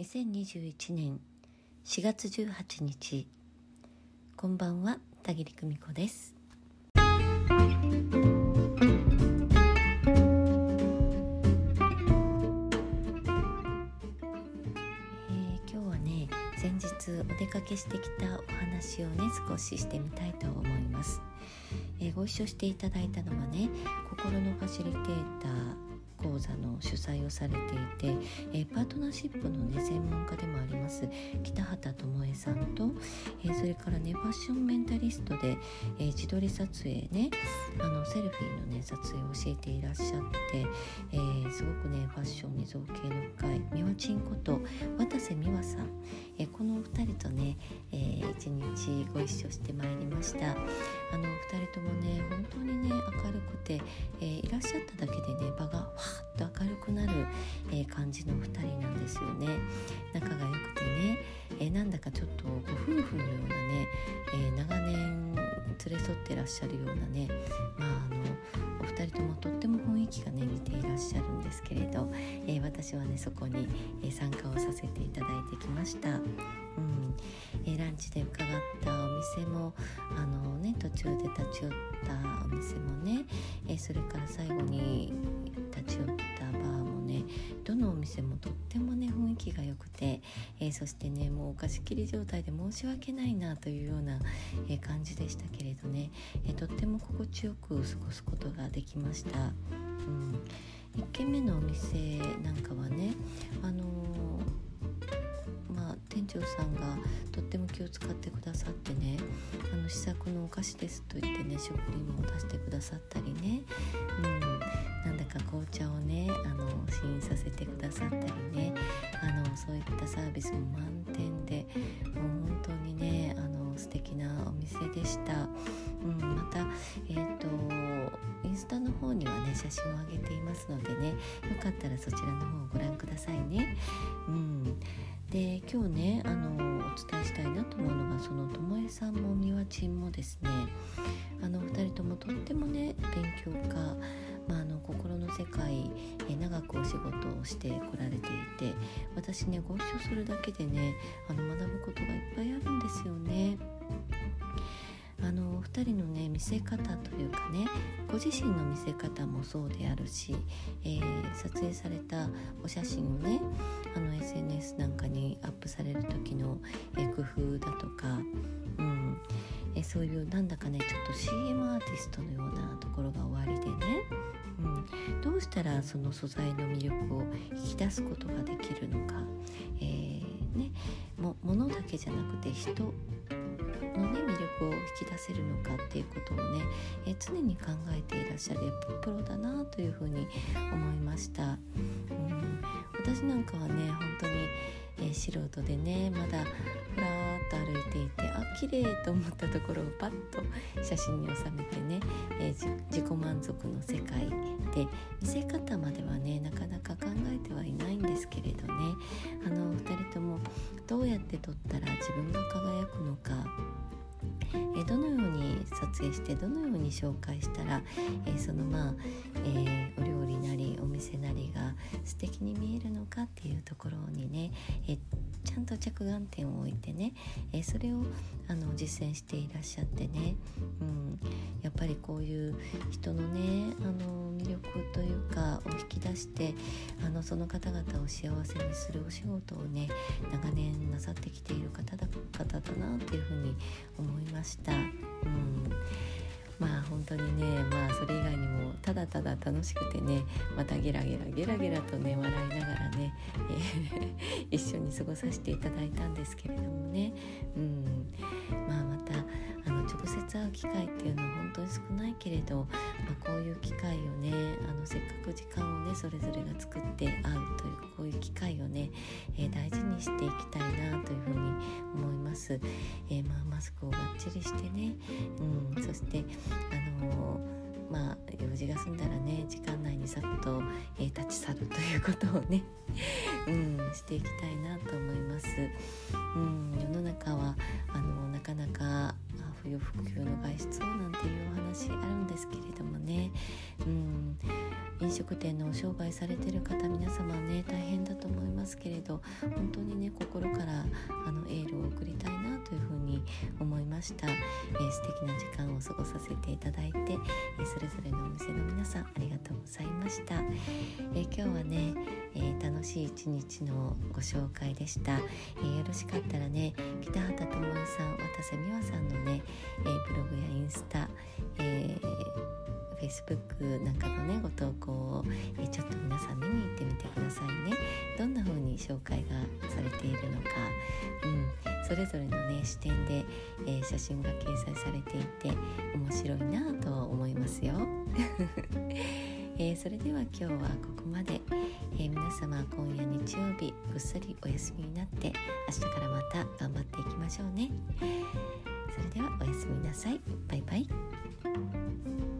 2021年4月18日こんばんは田切久美子です。えー今日はね前日お出かけしてきたお話をね少ししてみたいと思います、えーご一緒していただいたのはね心のファシリテーター講座の主催をされていて、えー、パートナーシップの、ね、専門家でもあります北畑智恵さんと、えー、それからねファッションメンタリストで、えー、自撮り撮影ねあのセルフィーのね撮影を教えていらっしゃって、えー、すごくねファッションに造形の深い美和ちんこと渡瀬美和さん、えー、このお二人とね、えー、一日ご一緒してまいりました。あの二人ともね本当にね明るくて、えー、いらっしゃっただけでね場がわー感じの2人なんですよね。仲が良くてね、えー、なんだかちょっとご夫婦のようなね、え長年連れ添ってらっしゃるようなねまああのお二人ともとっても雰囲気がね似ていらっしゃるんですけれど、え私はねそこに、え参加をさせていただいてきました。うん。えランチで伺ったお店もあの、ね、途中で立ち寄ったお店もね、えそれから最後に立ち寄ったバーもねどのお店もとってもね雰囲気が良くて、えー、そしてねもうお貸し切り状態で申し訳ないなというような、えー、感じでしたけれどね、え、とっても心地よく過ごすことができました。うん1軒目のお店なんかはねあのまあ、店長さんがとっても気を使ってくださってねあの試作のお菓子ですと言ってね食品も出してくださったりね、う、紅茶をねあの試飲させてくださったりねあのそういったサービスも満点でもう本当にねあの素敵なお店でした。うん、また、えーと、インスタの方にはね写真を上げていますのでねよかったらそちらの方をご覧くださいね。うんで今日ねあのお伝えしたいなと思うのがそのともえさんもみわちんもですねあの2人ともとってもね勉強家まあ、あの心の世界え長くお仕事をしてこられていて私ねご一緒するだけでねあの学ぶことがいっぱいあるんですよね。あの2人のね見せ方というかねご自身の見せ方もそうであるし、えー、撮影されたお写真をねあの SNS なんかにアップされる時の、え工夫だとか、うんえそういうなんだかねちょっと CM アーティストのようなところが終わりでね、うん、どうしたらその素材の魅力を引き出すことができるのか、えー、ね、も物だけじゃなくて人のね魅力を引き出せるのかっていうことをね、え常に考えていらっしゃるプロだなというふうに思いました。私なんかはね本当にえー、素人でねまだふらーっと歩いていてあ綺麗と思ったところをパッと写真に収めてね、えー、自己満足の世界で見せ方まではねなかなか考えてはいないんですけれどね。あの2人ともどうやって撮ったら自分が輝くのかえどのように撮影してどのように紹介したら、えそのまあ、えー、お料理なりお店なりが素敵に見えるのかっていうところにね、えちゃんと着眼点を置いてね、えそれをあの実践していらっしゃってね、うん、やっぱりこういう人のねあの魅力というかを引き出してあのその方々を幸せにするお仕事をね長年なさってきている方だ方だなっていうふうに思いました。うん。まあ本当にねまあそれ以外にもただただ楽しくてねまたゲラゲラゲラゲラとね笑いながらね、え、一緒に過ごさせていただいたんですけれどもね、うん、まあまたあの直接会う機会っていうのは本当に少ないけれど、まあ、こういう機会をねあのせっかく時間をねそれぞれが作って会うというこういう機会をね、えー、大事にしていきたいなというふうに思います。えー、まあ、マスクをがっちりしてね、うん、そしてあのまあ用事が済んだらね時間内にさっと、えー、立ち去るということをね、うん、していきたいなと思います。うん、世の中はあのなかなか不要不急の外出をなんていうお話あるんですけれどもね、うん、飲食店のお商売されてる方皆様ね大ますけれど本当にね心からあのエールを送りたいなというふうに思いました、えー、素敵な時間を過ごさせていただいて、えー、それぞれのお店の皆さんありがとうございました、えー、今日はね、え楽しい一日のご紹介でした、えよろしかったらね北畑智恵さん渡瀬美和さんのね、えブログやインスタ、Facebook なんかのねご投稿を、えちょっと皆さん見に行ってみてくださいね。どんな風に紹介がされているのか、うん、それぞれのね視点で、えー、写真が掲載されていて面白いなとは思いますよ、えー、それでは今日はここまで、えー、皆様今夜日曜日ぐっすりお休みになって明日からまた頑張っていきましょうね。それではおやすみなさい。バイバイ。